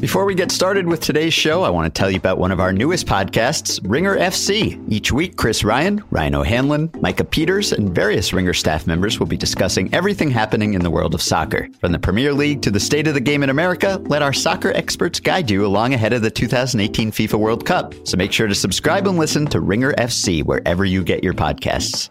Before we get started with today's show, I want to tell you about one of our newest podcasts, Ringer FC. Each week, Chris Ryan, Ryan O'Hanlon, Micah Peters, and various Ringer staff members will be discussing everything happening in the world of soccer. From the Premier League to the state of the game in America, let our soccer experts guide you along ahead of the 2018 FIFA World Cup. So make sure to subscribe and listen to Ringer FC wherever you get your podcasts.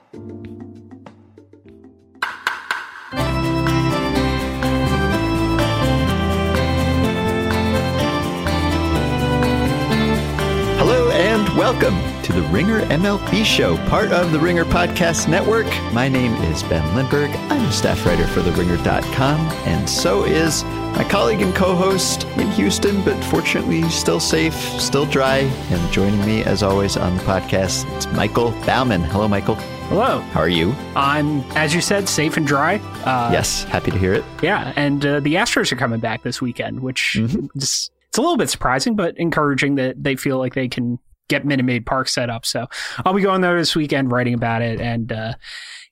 Welcome to the Ringer MLB Show, part of the Ringer Podcast Network. My name is Ben Lindbergh. I'm a staff writer for TheRinger.com, and so is my colleague and co host in Houston, but fortunately still safe, still dry. And joining me, as always, on the podcast, it's Michael Baumann. Hello, Michael. Hello. How are you? I'm, as you said, safe and dry. Uh, yes, happy to hear it. Yeah, and uh, the Astros are coming back this weekend, which mm-hmm. is it's a little bit surprising, but encouraging that they feel like they can get Minute Maid Park set up. So I'll be going there this weekend, writing about it, and uh,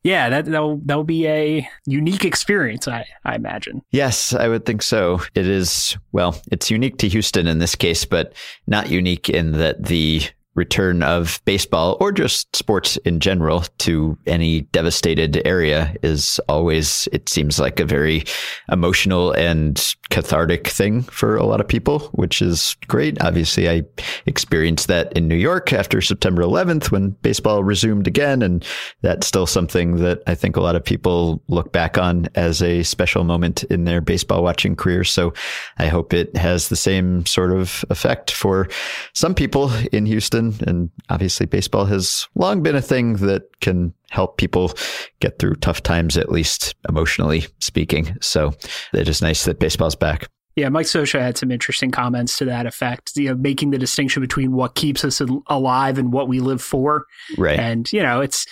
yeah, that that'll that'll be a unique experience, I I imagine. Yes, I would think so. It is well, it's unique to Houston in this case, but not unique in that the return of baseball or just sports in general to any devastated area is always, it seems like a very emotional and cathartic thing for a lot of people, which is great. Obviously, I experienced that in New York after September 11th when baseball resumed again. And that's still something that I think a lot of people look back on as a special moment in their baseball watching career. So I hope it has the same sort of effect for some people in Houston and obviously, baseball has long been a thing that can help people get through tough times, at least emotionally speaking. So it is nice that baseball's back. Yeah, Mike Scioscia had some interesting comments to that effect. You know, making the distinction between what keeps us alive and what we live for. Right. And you know, it's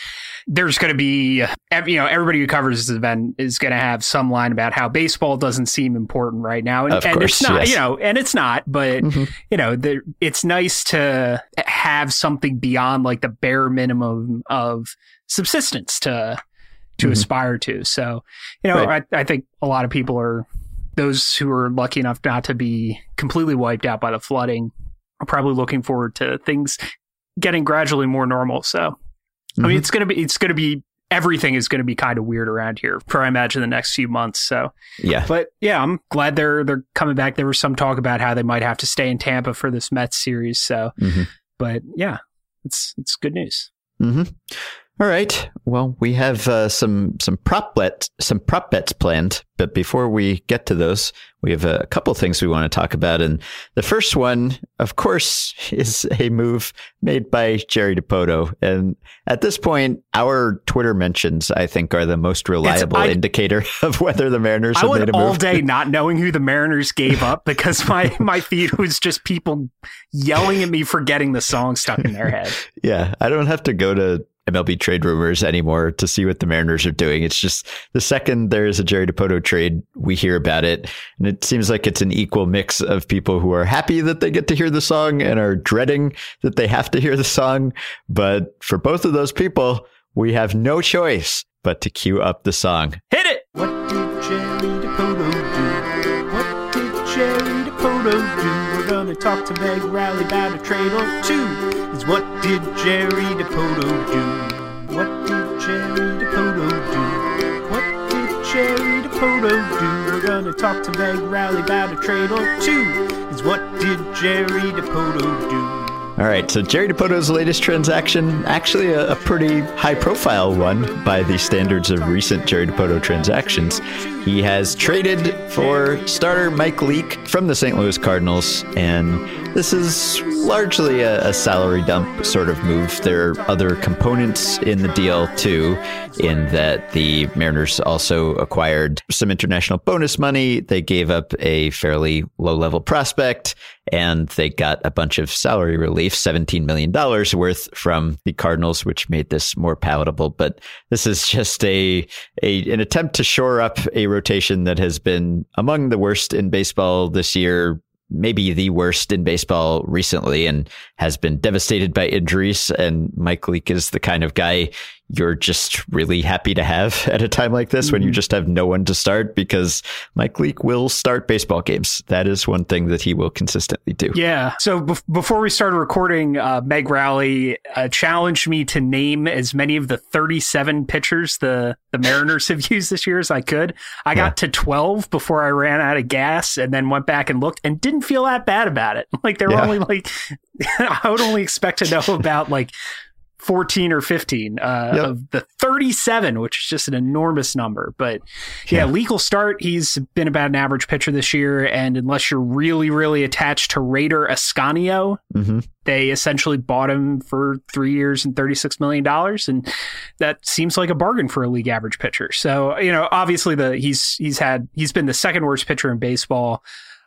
there's going to be you know everybody who covers this event is going to have some line about how baseball doesn't seem important right now, and, of and course, it's not. Yes. You know, and it's not. But mm-hmm. you know, the, it's nice to have something beyond like the bare minimum of subsistence to to mm-hmm. aspire to. So, you know, right. I, I think a lot of people are those who are lucky enough not to be completely wiped out by the flooding are probably looking forward to things getting gradually more normal. So, mm-hmm. I mean, mm-hmm. it's gonna be it's gonna be everything is going to be kind of weird around here for I imagine the next few months. So yeah, but yeah, I'm glad they're they're coming back. There was some talk about how they might have to stay in Tampa for this Mets series. So, mm-hmm. but yeah, it's it's good news. Mm-hmm. All right. Well, we have uh, some some prop bet some prop bets planned, but before we get to those, we have a couple things we want to talk about. And the first one, of course, is a move made by Jerry Dipoto. And at this point, our Twitter mentions, I think, are the most reliable I, indicator of whether the Mariners I have made a move. all day not knowing who the Mariners gave up because my my feed was just people yelling at me for getting the song stuck in their head. yeah, I don't have to go to MLB trade rumors anymore to see what the Mariners are doing. It's just the second there is a Jerry Dipoto trade, we hear about it. And it seems like it's an equal mix of people who are happy that they get to hear the song and are dreading that they have to hear the song. But for both of those people, we have no choice but to cue up the song. Hit it! What did Jerry Dipoto do? What did Jerry Dipoto do? We're gonna talk to Meg Rowley about a trade or two what did Jerry Dipoto do? What did Jerry Dipoto do? What did Jerry Dipoto do? We're gonna talk to Meg Rowley about a trade or two. Is what did Jerry Dipoto do? All right, so Jerry Dipoto's latest transaction, actually a, a, pretty high profile one by the standards of recent Jerry Dipoto transactions. He has traded for starter Mike Leake from the St. Louis Cardinals, and this is largely a, a salary dump sort of move. There are other components in the deal, too, in that the Mariners also acquired some international bonus money. They gave up a fairly low level prospect and they got a bunch of salary relief, $17 million worth from the Cardinals, which made this more palatable. But this is just a, a, an attempt to shore up a rotation that has been among the worst in baseball this year, maybe the worst in baseball recently and has been devastated by injuries. And Mike Leake is the kind of guy you're just really happy to have at a time like this mm-hmm. when you mm-hmm. just have no one to start because Mike Leake will start baseball games. That is one thing that he will consistently do. Yeah. So be- before we started recording, uh, Meg Rowley uh, challenged me to name as many of the 37 pitchers the, the Mariners have used this year as I could. I got yeah. to 12 before I ran out of gas and then went back and looked and didn't feel that bad about it. Like there were yeah. only like, I would only expect to know about like 14 or 15 uh, yep. of the 37, which is just an enormous number. But yeah, yeah, legal start. He's been about an average pitcher this year. And unless you're really, really attached to Rayder Ascanio, mm-hmm. they essentially bought him for three years and $36 million. And that seems like a bargain for a league average pitcher. So, you know, obviously the he's he's had he's been the second worst pitcher in baseball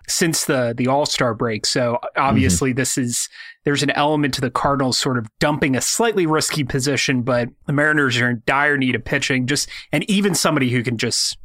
since the the All Star break. So obviously, mm-hmm. this is there's an element to the Cardinals sort of dumping a slightly risky position, but the Mariners are in dire need of pitching. Just and even somebody who can just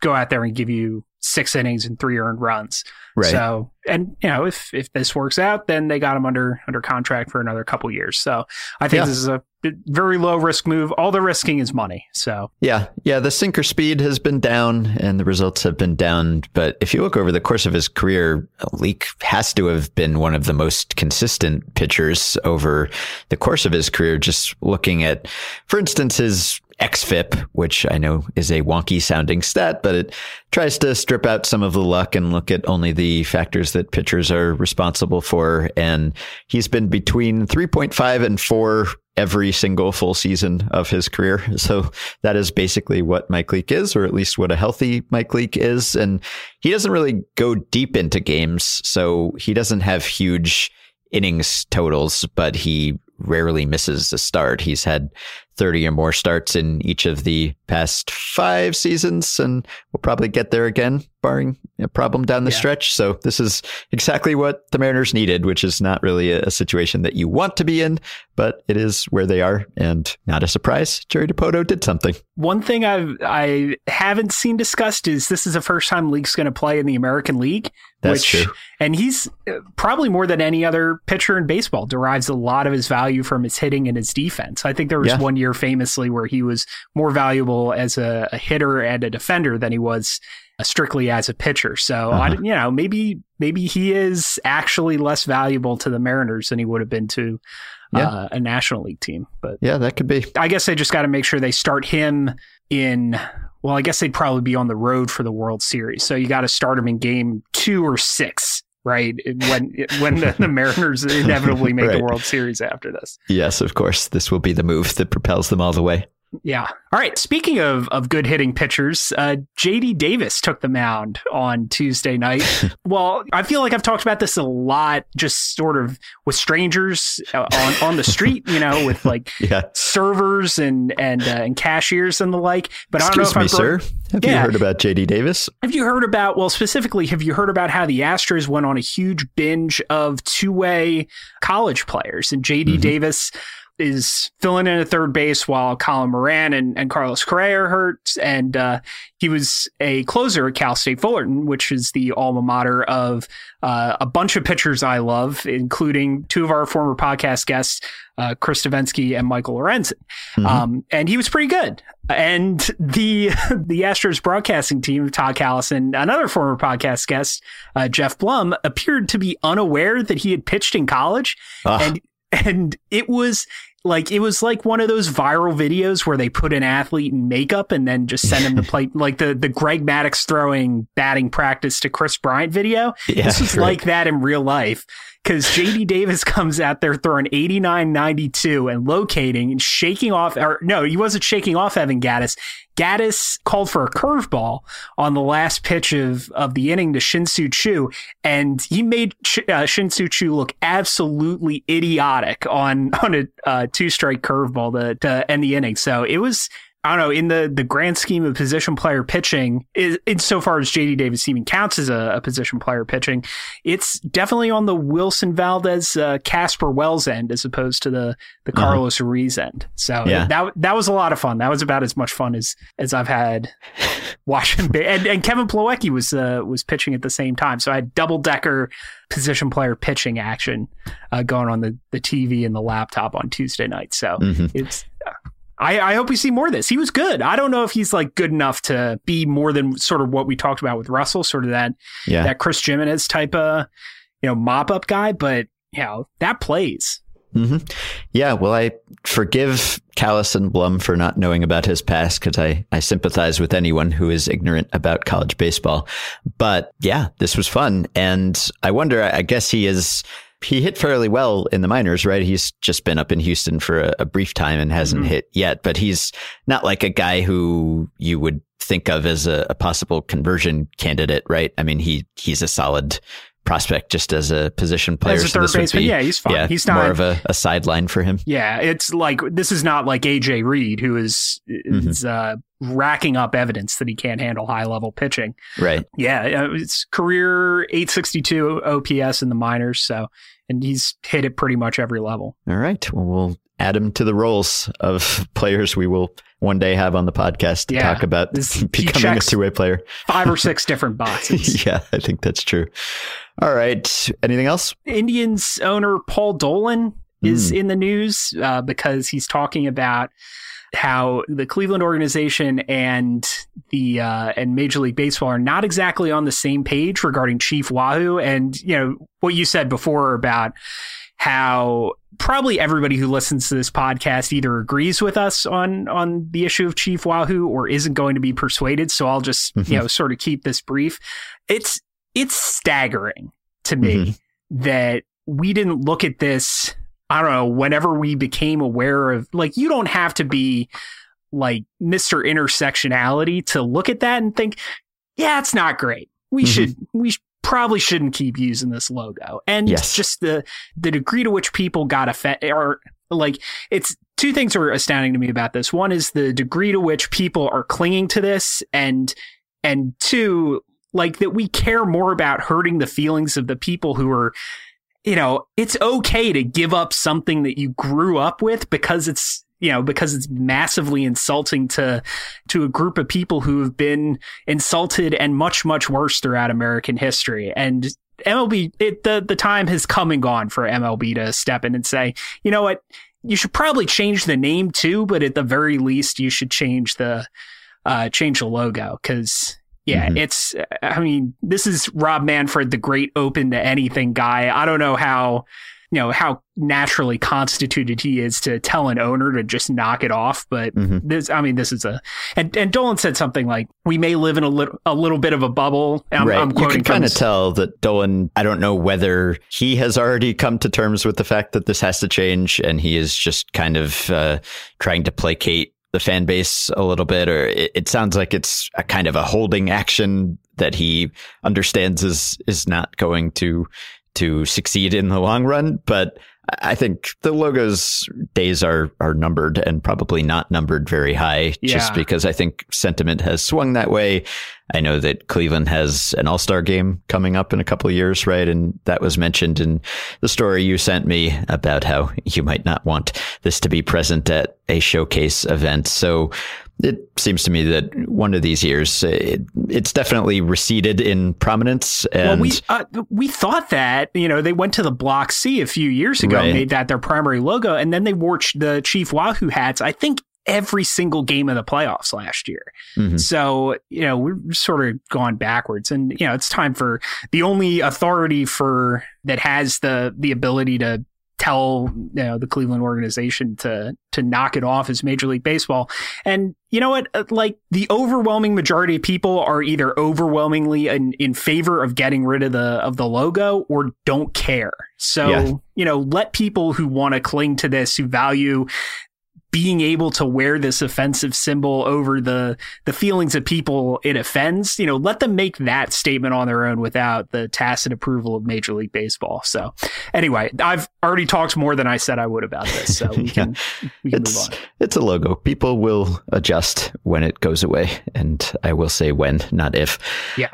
go out there and give you six innings and three earned runs. Right. So, and you know, if if this works out, then they got him under under contract for another couple years. So, I think yeah. this is a very low risk move. All the risking is money. So, yeah, yeah, the sinker speed has been down and the results have been down. But if you look over the course of his career, Leake has to have been one of the most consistent pitchers over the course of his career. Just looking at, for instance, his XFIP, which I know is a wonky sounding stat, but it tries to strip out some of the luck and look at only the factors that pitchers are responsible for. And he's been between 3.5 and 4 every single full season of his career. So that is basically what Mike Leake is, or at least what a healthy Mike Leake is. And he doesn't really go deep into games. So he doesn't have huge innings totals, but he rarely misses a start. He's had 30 or more starts in each of the past five seasons, and we'll probably get there again, barring a problem down the yeah. stretch. So, this is exactly what the Mariners needed, which is not really a, situation that you want to be in, but it is where they are, and not a surprise. Jerry Dipoto did something. One thing I've, I haven't seen discussed is this is the first time Leake's going to play in the American League. That's which, true. And he's uh, probably more than any other pitcher in baseball derives a lot of his value from his hitting and his defense. I think there was yeah. one year famously where he was more valuable as a, a hitter and a defender than he was strictly as a pitcher. So uh-huh. I, you know, maybe maybe he is actually less valuable to the Mariners than he would have been to yeah. uh, a National League team. But yeah, that could be. I guess they just got to make sure they start him in. Well, I guess they'd probably be on the road for the World Series, so you got to start him in game two or six right? When when the, the Mariners inevitably make right. the World Series after this. Yes, of course. This will be the move that propels them all the way. Yeah. All right. Speaking of of good hitting pitchers, uh, JD Davis took the mound on Tuesday night. well, I feel like I've talked about this a lot, just sort of with strangers uh, on on the street, you know, with like yeah. servers and and uh, and cashiers and the like. But Excuse I don't know if me, sir. Have yeah. you heard about JD Davis? Have you heard about well, specifically, have you heard about how the Astros went on a huge binge of two way college players and JD mm-hmm. Davis? Is filling in at third base while Colin Moran and, and Carlos Correa are hurt. And uh, he was a closer at Cal State Fullerton, which is the alma mater of uh, a bunch of pitchers I love, including two of our former podcast guests, uh, Chris Devenski and Michael Lorenzen. Mm-hmm. Um, and he was pretty good. And the the Astros broadcasting team, Todd Kalas, another former podcast guest, uh, Geoff Blum, appeared to be unaware that he had pitched in college. Ah. And and it was like it was like one of those viral videos where they put an athlete in makeup and then just send him to play like the the Greg Maddux throwing batting practice to Kris Bryant video. Yeah, this is right. like that in real life because JD Davis comes out there throwing 89 92 and locating and shaking off, or no, he wasn't shaking off Evan Gattis. Gattis called for a curveball on the last pitch of, of the inning to Shin-Soo Choo, and he made uh, Shin-Soo Choo look absolutely idiotic on, on a uh, two strike curveball to, to end the inning. So it was I don't know, in the, the grand scheme of position player pitching, is, insofar as JD Davis even counts as a, a, position player pitching, it's definitely on the Wilson Valdez, uh, Casper Wells end as opposed to the, the uh-huh. Carlos Ruiz end. So yeah. that, that was a lot of fun. That was about as much fun as, as I've had watching. and, and Kevin Plawecki was, uh, was pitching at the same time. So I had double decker position player pitching action, uh, going on the, the TV and the laptop on Tuesday night. So mm-hmm. it's, I, I hope we see more of this. He was good. I don't know if he's like good enough to be more than sort of what we talked about with Russell, sort of that Yeah. that Chris Gimenez type of you know mop up guy, but you know that plays. hmm Yeah, well, I forgive Kalas and Blum for not knowing about his past because I, I sympathize with anyone who is ignorant about college baseball. But yeah, this was fun. And I wonder, I guess he is, he hit fairly well in the minors, right? He's just been up in Houston for a, a brief time and hasn't Mhm. hit yet, but he's not like a guy who you would think of as a, a possible conversion candidate, right? I mean, he, he's a solid prospect just as a position player. As a third would baseman, be- yeah, he's fine. yeah, he's not more of a, a sideline for him. Yeah, it's like this is not like AJ Reed who is Mm-hmm. is uh, racking up evidence that he can't handle high level pitching. Right. Yeah, uh, it's career 862 OPS in the minors, so and he's hit it pretty much every level. All right. Well, we'll add him to the roles of players we will one day have on the podcast to Yeah. talk about This- becoming a two way player. Five or six different boxes. yeah, I think that's true. All right. Anything else? Indians owner Paul Dolan is Hmm. in the news uh, because he's talking about how the Cleveland organization and the uh, and Major League Baseball are not exactly on the same page regarding Chief Wahoo, and you know what you said before about how probably everybody who listens to this podcast either agrees with us on on the issue of Chief Wahoo or isn't going to be persuaded. So I'll just you know sort of keep this brief. It's it's staggering to me Mhm. that we didn't look at this. I don't know. Whenever we became aware of, like, you don't have to be like Mr. Intersectionality to look at that and think, yeah, it's not great. We Mhm. should, we sh- probably shouldn't keep using this logo. And Yes. just the, the degree to which people got affected or like, it's two things are astounding to me about this. One is the degree to which people are clinging to this and, and two, like that we care more about hurting the feelings of the people who are you know, it's okay to give up something that you grew up with because it's, you know, because it's massively insulting to, to a group of people who have been insulted and much, much worse throughout American history. And MLB, it, the, the time has come and gone for MLB to step in and say, you know what? You should probably change the name too, but at the very least, you should change the, uh, change the logo because yeah, Mhm. it's, I mean, this is Rob Manfred, the great open to anything guy. I don't know how, you know, how naturally constituted he is to tell an owner to just knock it off. But Mhm. this, I mean, this is a, and, and Dolan said something like, we may live in a little, a little bit of a bubble. I'm, right. I'm you can kind of tell that Dolan, I don't know whether he has already come to terms with the fact that this has to change and he is just kind of uh, trying to placate the fan base a little bit, or it, it sounds like it's a kind of a holding action that he understands is is not going to to succeed in the long run. But I think the logo's days are are numbered and probably not numbered very high, just because I think sentiment has swung that way. I know that Cleveland has an All Star game coming up in a couple of years, right? And that was mentioned in the story you sent me about how you might not want this to be present at a showcase event. So it seems to me that one of these years, it, it's definitely receded in prominence. And well, we uh, we thought that you know they went to the Block C a few years ago, Right. made that their primary logo, and then they wore ch- the Chief Wahoo hats. I think every single game of the playoffs last year. Mhm. So you know we're sort of gone backwards, and you know it's time for the only authority for that has the the ability to tell you know the Cleveland organization to to knock it off as Major League Baseball. And you know what? Uh, Like the overwhelming majority of people are either overwhelmingly in, in favor of getting rid of the of the logo or don't care. So Yeah. you know, let people who want to cling to this, who value being able to wear this offensive symbol over the the feelings of people it offends, you know, let them make that statement on their own without the tacit approval of Major League Baseball. So, anyway, I've already talked more than I said I would about this, so we Yeah. can we can it's move on. it's a logo. People will adjust when it goes away, and I will say when, not if. Yeah.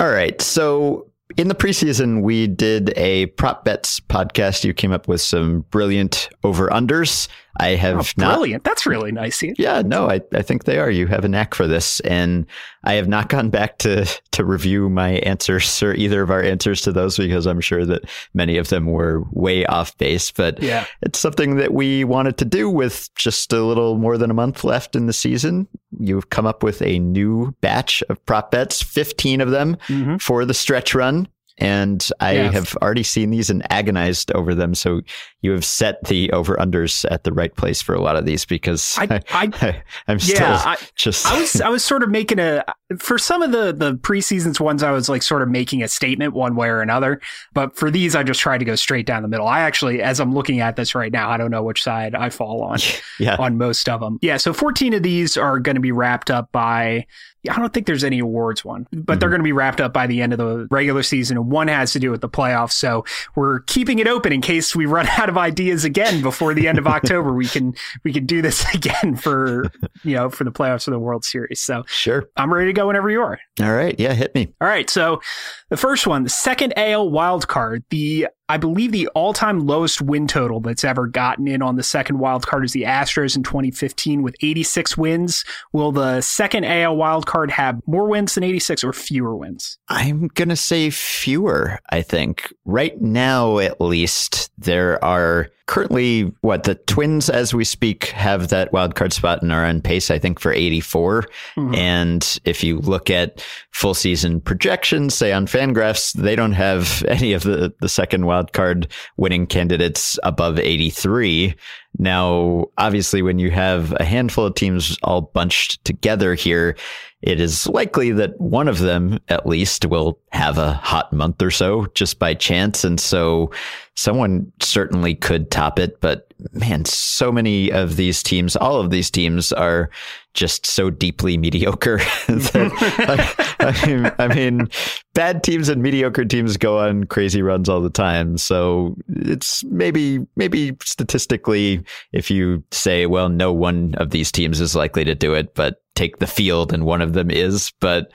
All right. So in the preseason, we did a prop bets podcast. You came up with some brilliant over unders. I have oh, not. Brilliant. That's really nice. Yeah, no, I, I think they are. You have a knack for this. And I have not gone back to, to review my answers or either of our answers to those because I'm sure that many of them were way off base. But yeah. it's something that we wanted to do with just a little more than a month left in the season. You've come up with a new batch of prop bets, 15 of them mm-hmm. for the stretch run and I yes. have already seen these and agonized over them. So you have set the over unders at the right place for a lot of these because I, I, am still yeah, I, just. I was I was sort of making a for some of the the preseasons ones. I was like sort of making a statement one way or another, but for these, I just tried to go straight down the middle. I actually, as I'm looking at this right now, I don't know which side I fall on. yeah. on most of them. Yeah, so 14 of these are going to be wrapped up by I don't think there's any awards one, but mm-hmm. they're going to be wrapped up by the end of the regular season. And one has to do with the playoffs. So we're keeping it open in case we run out of ideas again before the end of October. We can, we can do this again for, you know, for the playoffs of the World Series. So sure. I'm ready to go whenever you are. All right. Yeah. Hit me. All right. So the first one, the second AL wild card, the I believe the all-time lowest win total that's ever gotten in on the second wild card is the Astros in 2015 with 86 wins. Will the second AL wild card have more wins than 86 or fewer wins? I'm going to say fewer, I think. Right now at least there are currently what the Twins, as we speak, have that wild card spot and are on pace, I think, for 84. Mm-hmm. And if you look at full season projections, say on Fangraphs, they don't have any of the the second wild card winning candidates above 83. Now, obviously, when you have a handful of teams all bunched together here, it is likely that one of them at least will have a hot month or so just by chance. And so someone certainly could top it. But man, so many of these teams, all of these teams are just so deeply mediocre that I, I, mean, I, mean, bad teams and mediocre teams go on crazy runs all the time. So it's maybe, maybe statistically, if you say, well, no one of these teams is likely to do it, but take the field and one of them is, but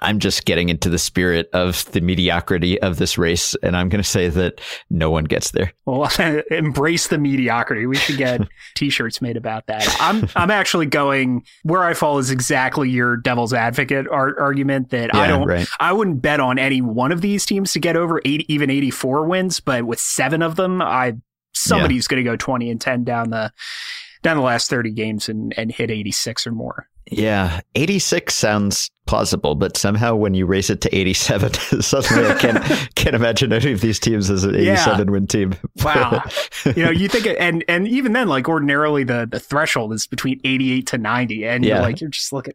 I'm just getting into the spirit of the mediocrity of this race, and I'm going to say that no one gets there. Well, embrace the mediocrity. We should get T-shirts made about that. I'm I'm actually going where I fall is exactly your devil's advocate ar- argument that yeah, I don't. Right. I wouldn't bet on any one of these teams to get over eight, even 84 wins, but with seven of them, I somebody's yeah. going to go 20 and 10 down the down the last 30 games and and hit 86 or more. Yeah, 86 sounds plausible, but somehow when you race it to 87, suddenly I can't can't imagine any of these teams as an 87 yeah. win team. wow. You know, you think and and even then like ordinarily the the threshold is between 88 to 90 and yeah. you're like you're just looking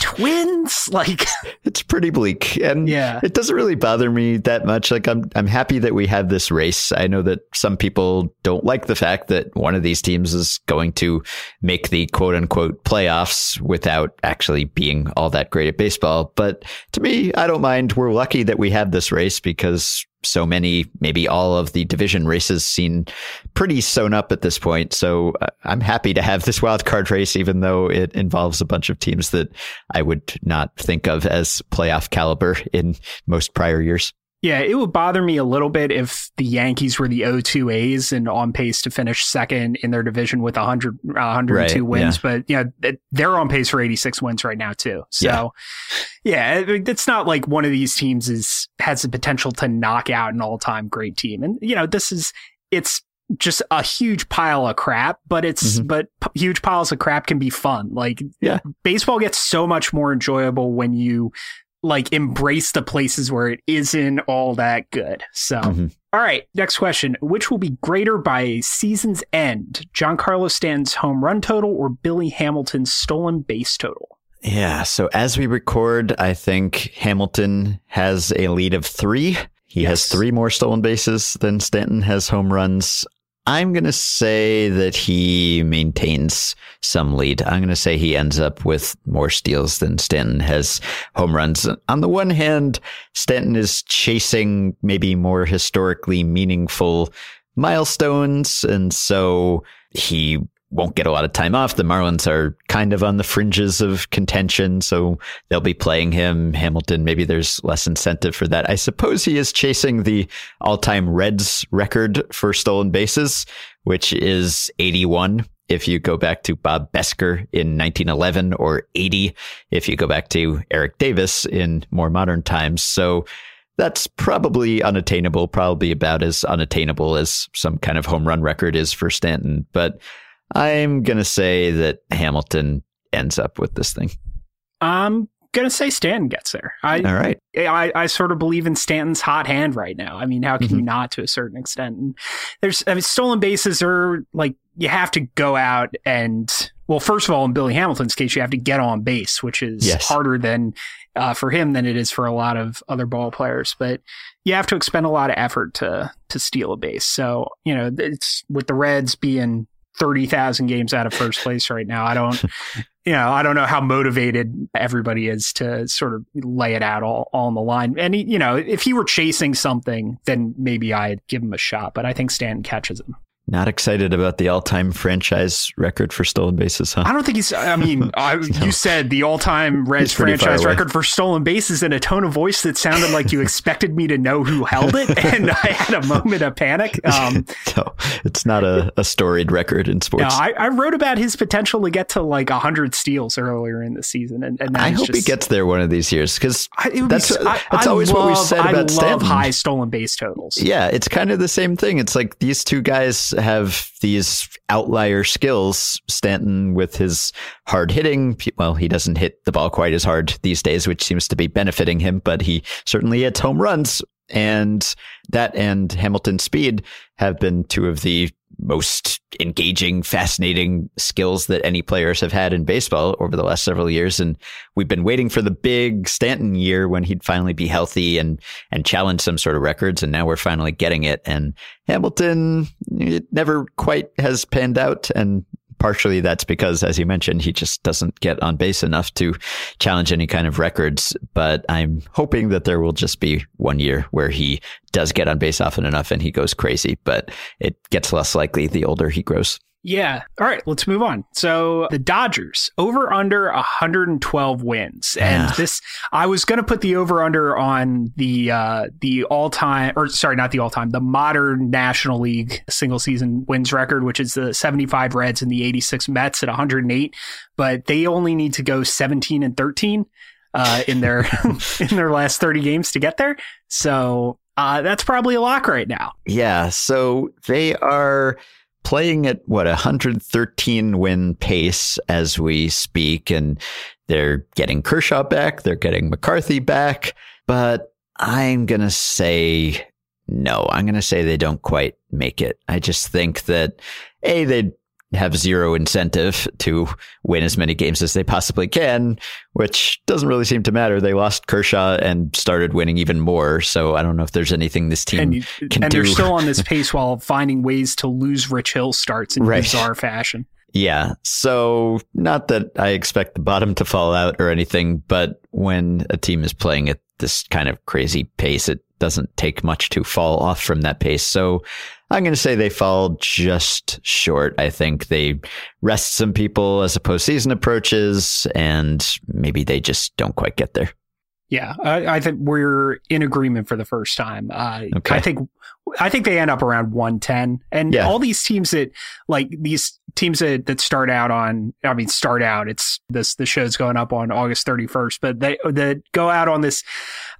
twins? Like it's pretty bleak and yeah. it doesn't really bother me that much. Like i'm i'm happy that we have this race. I know that some people don't like the fact that one of these teams is going to make the quote unquote playoffs without actually being all that great at baseball. But to me i don't mind. We're lucky that we have this race because so many, maybe all of the division races seem pretty sewn up at this point. So uh, I'm happy to have this wild card race, even though it involves a bunch of teams that I would not think of as playoff caliber in most prior years. Yeah, it would bother me a little bit if the Yankees were the 0-2 A's and on pace to finish second in their division with 100, 102 right, wins. Yeah. But, you know, they're on pace for 86 wins right now, too. So, yeah. yeah, it's not like one of these teams is has the potential to knock out an all-time great team. And, you know, this is, it's just a huge pile of crap, but it's, mm-hmm. but p- huge piles of crap can be fun. Like, yeah, baseball gets so much more enjoyable when you like embrace the places where it isn't all that good. So, mm-hmm. all right, next question. Which will be greater by season's end? Giancarlo Stanton's home run total or Billy Hamilton's stolen base total? Yeah. So as we record, I think Hamilton has a lead of three. He yes. has three more stolen bases than Stanton has home runs. I'm going to say that he maintains some lead. I'm going to say he ends up with more steals than Stanton has home runs. On the one hand, Stanton is chasing maybe more historically meaningful milestones. And so he won't get a lot of time off. The Marlins are kind of on the fringes of contention, so they'll be playing him. Hamilton, maybe there's less incentive for that. I suppose he is chasing the all time Reds record for stolen bases, which is 81 if you go back to Bob Bescher in 1911 or 80 if you go back to Eric Davis in more modern times. So that's probably unattainable, probably about as unattainable as some kind of home run record is for Stanton. But I'm going to say that Hamilton ends up with this thing. I'm gonna say Stanton gets there. I, All right. I, I sort of believe in Stanton's hot hand right now. I mean, how can Mhm. you not to a certain extent? And there's, I mean, stolen bases are like, you have to go out and, well, first of all, in Billy Hamilton's case, you have to get on base, which is Yes. harder than, uh, for him than it is for a lot of other ball players. But you have to expend a lot of effort to, to steal a base. So, you know, it's with the Reds being 30,000 games out of first place right now. I don't, you know, I don't know how motivated everybody is to sort of lay it out all, all on the line. And, he, you know, if he were chasing something, then maybe I'd give him a shot, but I think Stanton catches him. Not excited about the all time franchise record for stolen bases, huh? I don't think he's, I mean, I, you said the all time Reds He's pretty far franchise record for stolen bases in a tone of voice that sounded like you expected me to know who held it. And I had a moment of panic. Um, so it's not a, a storied record in no, sports. I, I wrote about his potential to get to like 100 steals earlier in the season. And, and I hope just, he gets there one of these years because I, That's- be, I, that's I always what we've love- said I about love Stanton. high stolen base totals. Yeah, it's kind of the same thing. It's like these two guys have these outlier skills. Stanton with his hard hitting. Well, he doesn't hit the ball quite as hard these days, which seems to be benefiting him, but he certainly hits home runs. And that and Hamilton speed have been two of the most engaging, fascinating skills that any players have had in baseball over the last several years. And we've been waiting for the big Stanton year when he'd finally be healthy and, and challenge some sort of records. And now we're finally getting it. And Hamilton, it never quite has panned out. And partially that's because, as you mentioned, he just doesn't get on base enough to challenge any kind of records. But I'm hoping that there will just be one year where he does get on base often enough and he goes crazy, but it gets less likely the older he grows. Yeah. All right, let's move on. So the Dodgers over under 112 wins. And Yeah. this I was going to put the over under on the uh the all-time or sorry, not the all-time, the modern National League single season wins record, which is the 75 Reds and the 86 Mets at 108, but they only need to go 17 and 13 uh in their in their last 30 games to get there. So, uh that's probably a lock right now. Yeah. So they are playing at what, 113 win pace as we speak. And they're getting Kershaw back. They're getting McCarthy back. But I'm going to say no. I'm going to say they don't quite make it. I just think that A, they have zero incentive to win as many games as they possibly can, which doesn't really seem to matter. They lost Kershaw and started winning even more. So I don't know if there's anything this team And, you, can and do. they're still on this pace while finding ways to lose Rich Hill starts in Right. bizarre fashion. Yeah. So not that I expect the bottom to fall out or anything, but when a team is playing at this kind of crazy pace, it doesn't take much to fall off from that pace. So I'm going to say they fall just short. I think they rest some people as the postseason approaches and maybe they just don't quite get there. Yeah, I, I think we're in agreement for the first time. Uh, Okay. I think I think they end up around 110, and Yeah. all these teams that like these teams that, that start out on, I mean, start out. It's this the show's going up on August 31st, but they that go out on this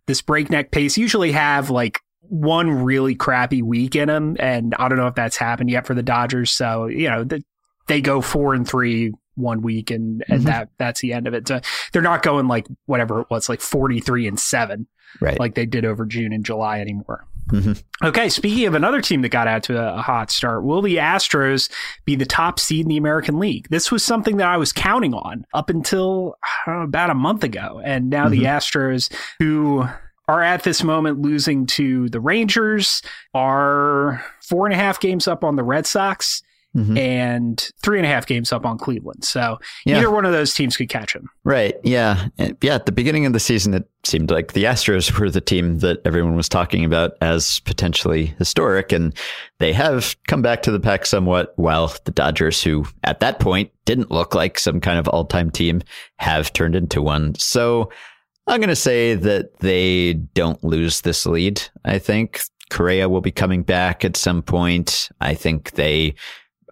this breakneck pace usually have like one really crappy week in them, and I don't know if that's happened yet for the Dodgers. So you know the, they go four and three one week, and and Mhm. that that's the end of it. So they're not going like whatever it was, like 43 and seven, Right. like they did over June and July anymore. Mhm. Okay, speaking of another team that got out to a, hot start, will the Astros be the top seed in the American League? This was something that I was counting on up until uh, about a month ago. And now the Astros, who are at this moment losing to the Rangers, are four and a half games up on the Red Sox Mhm. and three and a half games up on Cleveland. So Yeah. either one of those teams could catch him. Right. Yeah. Yeah. At the beginning of the season, it seemed like the Astros were the team that everyone was talking about as potentially historic. And they have come back to the pack somewhat, while the Dodgers, who at that point didn't look like some kind of all time team, have turned into one. So I'm going to say that they don't lose this lead. I think Correa will be coming back at some point. I think they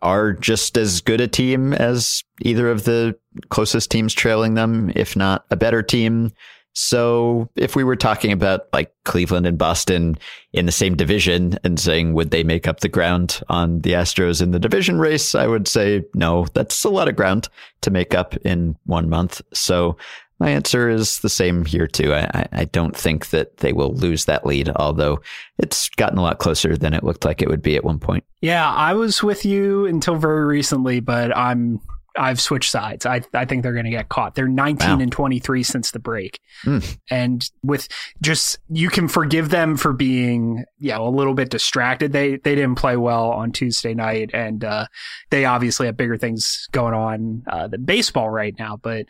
are just as good a team as either of the closest teams trailing them, if not a better team. So if we were talking about like Cleveland and Boston in the same division and saying, would they make up the ground on the Astros in the division race? I would say no, that's a lot of ground to make up in one month. So my answer is the same here too. I, I don't think that they will lose that lead, although it's gotten a lot closer than it looked like it would be at one point. Yeah, I was with you until very recently, but I'm I've switched sides. I I think they're going to get caught. They're 19 wow. and 23 since the break. Mm. And with just you can forgive them for being, yeah, a little bit distracted. They they didn't play well on Tuesday night and uh, they obviously have bigger things going on uh, than baseball right now, but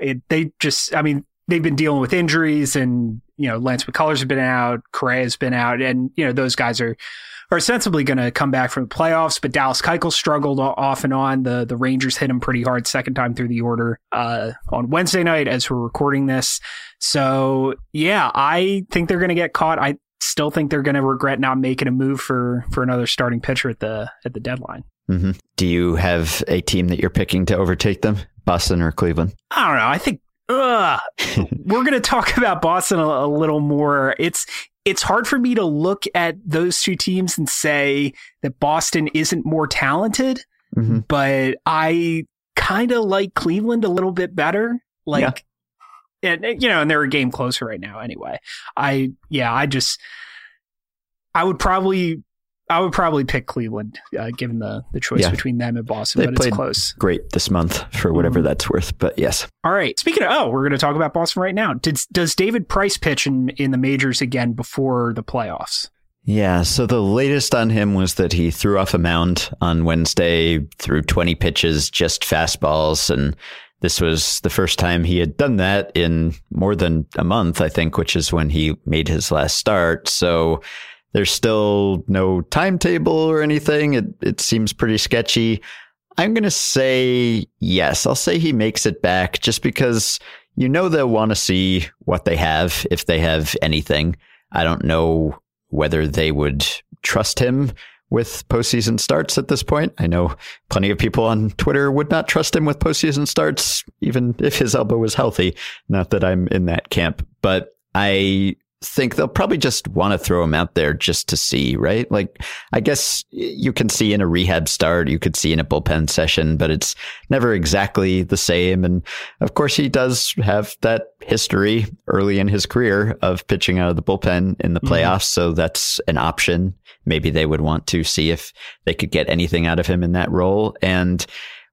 it, they just I mean, they've been dealing with injuries and, you know, Lance McCullers has been out, Correa's been out and, you know, those guys are are sensibly going to come back from the playoffs. But Dallas Keuchel struggled off and on. The the Rangers hit him pretty hard second time through the order uh, on Wednesday night as we're recording this. So yeah, I think they're going to get caught. I still think they're going to regret not making a move for for another starting pitcher at the at the deadline. Mm-hmm. Do you have a team that you're picking to overtake them, Boston or Cleveland? I don't know. I think Ugh. We're going to talk about Boston a, a, little more. It's it's hard for me to look at those two teams and say that Boston isn't more talented, mm-hmm. but I kind of like Cleveland a little bit better. Like, yeah. and you know, and they're a game closer right now anyway. I, yeah, I just, I would probably I would probably pick Cleveland, uh, given the the choice yeah. between them and Boston. They but it's close. Great this month for whatever mm-hmm. that's worth. But yes. All right. Speaking of, oh, we're going to talk about Boston right now. Did, does David Price pitch in in the majors again before the playoffs? Yeah. So the latest on him was that he threw off a mound on Wednesday, threw 20 pitches, just fastballs, and this was the first time he had done that in more than a month, I think, which is when he made his last start. So there's still no timetable or anything. It it seems pretty sketchy. I'm going to say yes. I'll say he makes it back just because you know they'll want to see what they have if they have anything. I don't know whether they would trust him with postseason starts at this point. I know plenty of people on Twitter would not trust him with postseason starts, even if his elbow was healthy. Not that I'm in that camp, but I think they'll probably just want to throw him out there just to see, right? Like, I guess you can see in a rehab start, you could see in a bullpen session, but it's never exactly the same. And of course, he does have that history early in his career of pitching out of the bullpen in the mm-hmm. playoffs. Mm-hmm. So that's an option. Maybe they would want to see if they could get anything out of him in that role. And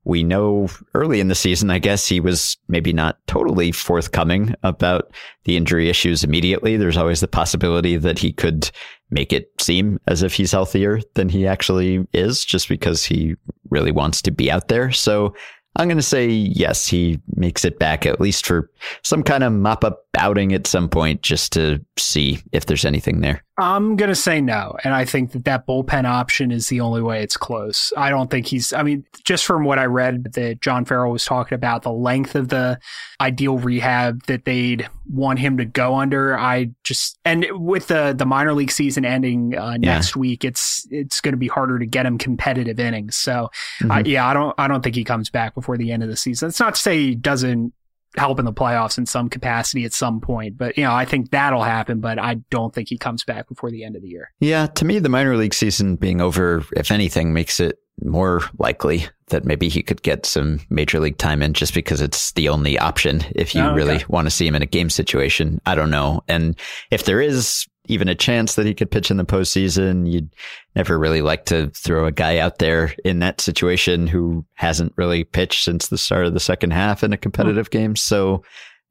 we know early in the season, I guess he was maybe not totally forthcoming about the injury issues immediately. There's always the possibility that he could make it seem as if he's healthier than he actually is just because he really wants to be out there. So I'm going to say yes, he makes it back at least for some kind of mop up outing at some point just to see if there's anything there. I'm going to say no. And I think that that bullpen option is the only way it's close. I don't think he's, I mean, just from what I read that John Farrell was talking about, the length of the ideal rehab that they'd want him to go under, I just, and with the, the minor league season ending uh, next yeah. week, it's, it's going to be harder to get him competitive innings. So, mm-hmm. uh, yeah, I don't, I don't think he comes back before the end of the season. It's not to say he doesn't help in the playoffs in some capacity at some point. But, you know, I think that'll happen, but I don't think he comes back before the end of the year. Yeah. To me, the minor league season being over, if anything, makes it more likely that maybe he could get some major league time in just because it's the only option if you oh, okay. really want to see him in a game situation. I don't know. And if there is even a chance that he could pitch in the postseason. You'd never really like to throw a guy out there in that situation who hasn't really pitched since the start of the second half in a competitive mm. game. So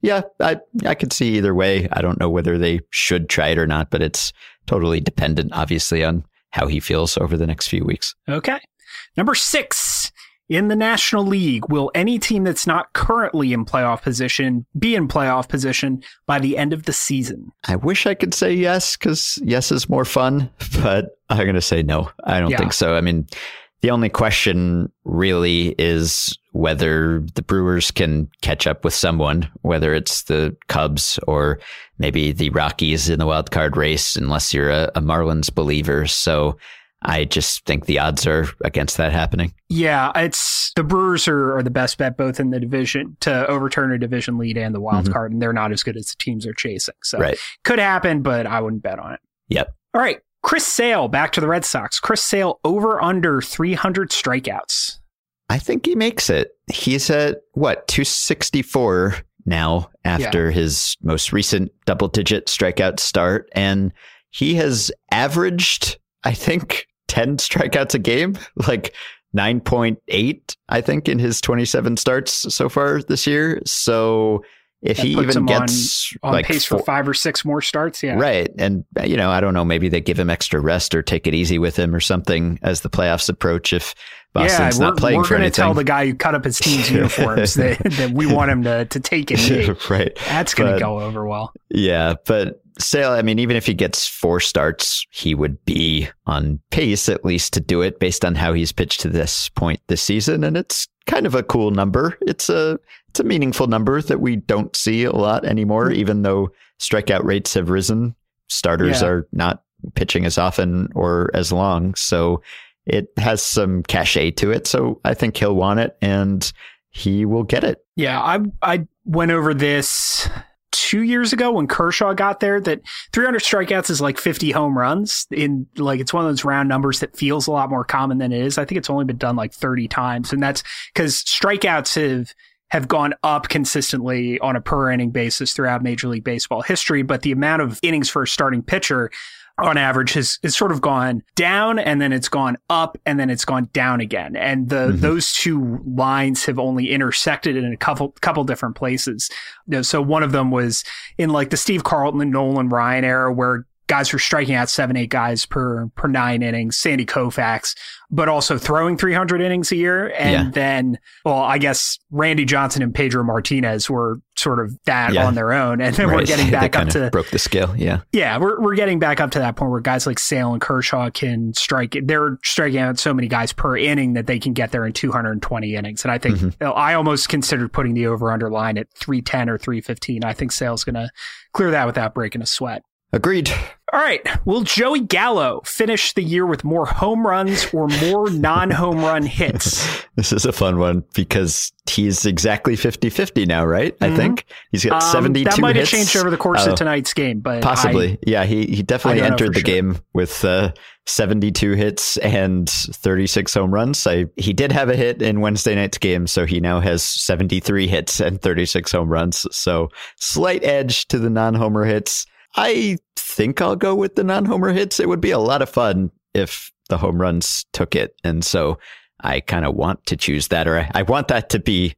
yeah, I I could see either way. I don't know whether they should try it or not, but it's totally dependent, obviously, on how he feels over the next few weeks. Okay. Number six in the National League, will any team that's not currently in playoff position be in playoff position by the end of the season? I wish I could say yes because yes is more fun, but I'm going to say no. I don't yeah. think so. I mean, The only question really is whether the Brewers can catch up with someone, whether it's the Cubs or maybe the Rockies in the wild card race, unless you're a, a Marlins believer. So I just think the odds are against that happening. Yeah, it's the Brewers are, are the best bet both in the division to overturn a division lead and the wild mm-hmm. card, and they're not as good as the teams are chasing. So right. could happen, but I wouldn't bet on it. Yep. All right. Chris Sale, back to the Red Sox. Chris Sale over under 300 strikeouts. I think he makes it. He's at what, 264 now after yeah. his most recent double digit strikeout start. And he has averaged, I think, 10 strikeouts a game, like 9.8, I think, in his 27 starts so far this year. So if that he even gets on, on like pace four, for five or six more starts, yeah, right. And you know, I don't know, maybe they give him extra rest or take it easy with him or something as the playoffs approach. If Boston's yeah, not playing we're for gonna tell the guy who cut up his team's uniforms that, that we want him to to take it. right, that's going to go over well. Yeah, but Sale, I mean, even if he gets four starts, he would be on pace at least to do it based on how he's pitched to this point this season. And it's kind of a cool number. It's a it's a meaningful number that we don't see a lot anymore, mm-hmm. even though strikeout rates have risen. Starters yeah. are not pitching as often or as long. So it has some cachet to it. So I think he'll want it and he will get it. Yeah, I I went over this two years ago when Kershaw got there that 300 strikeouts is like 50 home runs in like it's one of those round numbers that feels a lot more common than it is. I think it's only been done like 30 times and that's because strikeouts have have gone up consistently on a per inning basis throughout Major League Baseball history, but the amount of innings for a starting pitcher on average has, has sort of gone down and then it's gone up and then it's gone down again. And the mm-hmm. those two lines have only intersected in a couple couple different places. You know, so one of them was in like the Steve Carlton and Nolan Ryan era where guys were striking out seven, eight guys per per nine innings. Sandy Koufax, but also throwing 300 innings a year. And yeah. then, well, I guess Randy Johnson and Pedro Martinez were sort of that yeah. on their own. And then right. we're getting back up to broke the scale. Yeah, yeah, we're we're getting back up to that point where guys like Sale and Kershaw can strike. They're striking out so many guys per inning that they can get there in 220 innings. And I think mm-hmm. I almost considered putting the over under line at 310 or 315. I think Sale's going to clear that without breaking a sweat. Agreed. All right. Will Joey Gallo finish the year with more home runs or more non home run hits? this is a fun one because he's exactly 50 50 now, right? Mm-hmm. I think he's got um, 72 That might hits. have changed over the course oh, of tonight's game, but possibly. I, yeah. He, he definitely entered the sure. game with uh, 72 hits and 36 home runs. I, he did have a hit in Wednesday night's game, so he now has 73 hits and 36 home runs. So slight edge to the non homer hits. I think I'll go with the non homer hits. It would be a lot of fun if the home runs took it. And so I kind of want to choose that, or I want that to be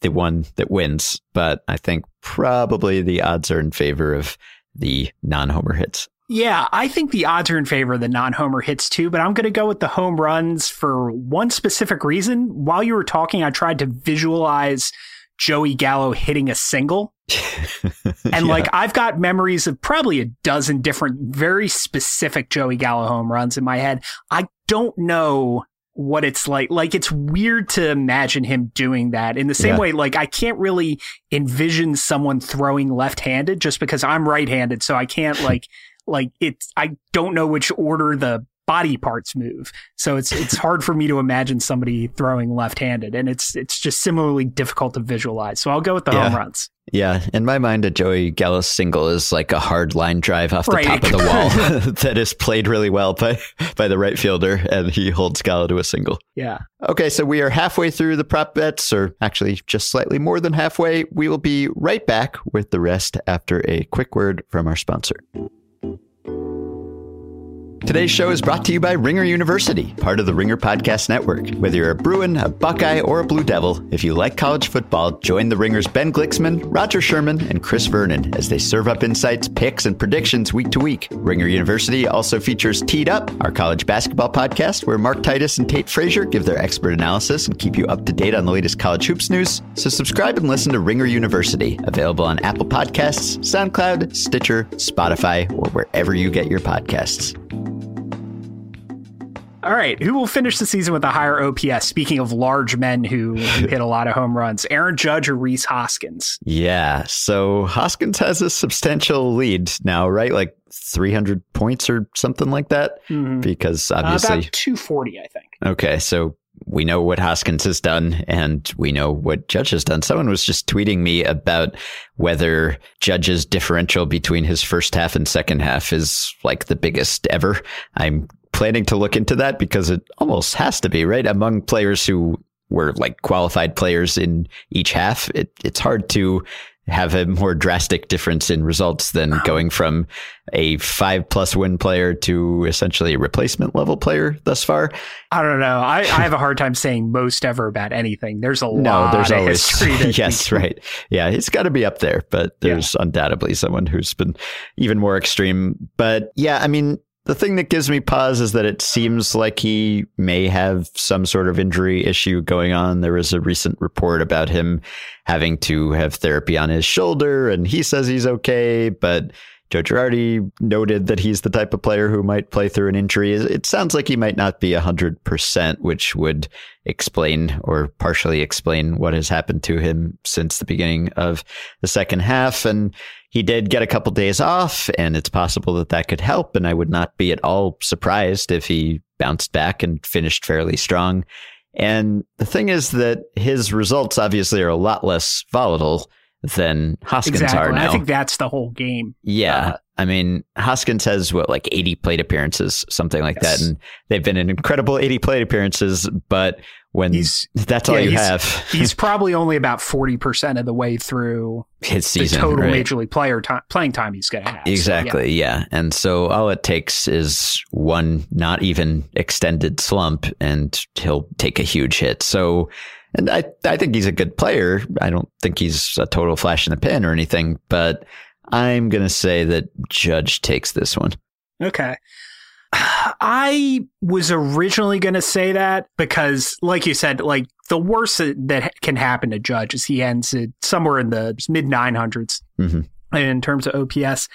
the one that wins. But I think probably the odds are in favor of the non homer hits. Yeah, I think the odds are in favor of the non homer hits too, but I'm going to go with the home runs for one specific reason. While you were talking, I tried to visualize Joey Gallo hitting a single. And yeah. like I've got memories of probably a dozen different very specific Joey Gallo home runs in my head. I don't know what it's like. Like it's weird to imagine him doing that in the same yeah. way. Like I can't really envision someone throwing left-handed just because I'm right-handed. So I can't like, like it's, I don't know which order the body parts move. So it's it's hard for me to imagine somebody throwing left-handed, and it's it's just similarly difficult to visualize. So I'll go with the yeah. home runs. Yeah, in my mind, a Joey Gallo single is like a hard line drive off the right. top of the wall that is played really well by by the right fielder, and he holds Gallo to a single. Yeah. Okay, so we are halfway through the prop bets, or actually just slightly more than halfway. We will be right back with the rest after a quick word from our sponsor. Today's show is brought to you by Ringer University, part of the Ringer Podcast Network. Whether you're a Bruin, a Buckeye, or a Blue Devil, if you like college football, join the Ringers Ben Glicksman, Roger Sherman, and Chris Vernon as they serve up insights, picks, and predictions week to week. Ringer University also features Teed Up, our college basketball podcast, where Mark Titus and Tate Frazier give their expert analysis and keep you up to date on the latest college hoops news. So subscribe and listen to Ringer University, available on Apple Podcasts, SoundCloud, Stitcher, Spotify, or wherever you get your podcasts. All right. Who will finish the season with a higher OPS? Speaking of large men who hit a lot of home runs, Aaron Judge or Rhys Hoskins? Yeah. So Hoskins has a substantial lead now, right? Like 300 points or something like that. Mm-hmm. Because obviously. Uh, about 240, I think. Okay. So we know what Hoskins has done and we know what Judge has done. Someone was just tweeting me about whether Judge's differential between his first half and second half is like the biggest ever. I'm planning to look into that because it almost has to be, right? Among players who were like qualified players in each half, it, it's hard to have a more drastic difference in results than going from a five plus win player to essentially a replacement level player thus far. I don't know. I, I have a hard time saying most ever about anything. There's a no, lot there's of always, history. yes, right. Yeah, it's got to be up there, but there's yeah. undoubtedly someone who's been even more extreme. But yeah, I mean, the thing that gives me pause is that it seems like he may have some sort of injury issue going on. There was a recent report about him having to have therapy on his shoulder, and he says he's okay, but Joe Girardi noted that he's the type of player who might play through an injury. It sounds like he might not be 100%, which would explain or partially explain what has happened to him since the beginning of the second half. And he did get a couple days off, and it's possible that that could help. And I would not be at all surprised if he bounced back and finished fairly strong. And the thing is that his results obviously are a lot less volatile than Hoskins exactly. are now. I think that's the whole game. Yeah. Uh, I mean, Hoskins has what, like 80 plate appearances, something like yes. that. And they've been an incredible 80 plate appearances, but when he's, that's all you he's, have. he's probably only about 40% of the way through his season. Total right? major league player time, playing time he's going to have. Exactly. So, yeah. yeah. And so all it takes is one not even extended slump and he'll take a huge hit. So, and I, I think he's a good player. I don't think he's a total flash in the pan or anything, but I'm going to say that Judge takes this one. Okay. I was originally going to say that because, like you said, like the worst that can happen to Judge is he ends at somewhere in the mid 900s. Mm-hmm in terms of OPS.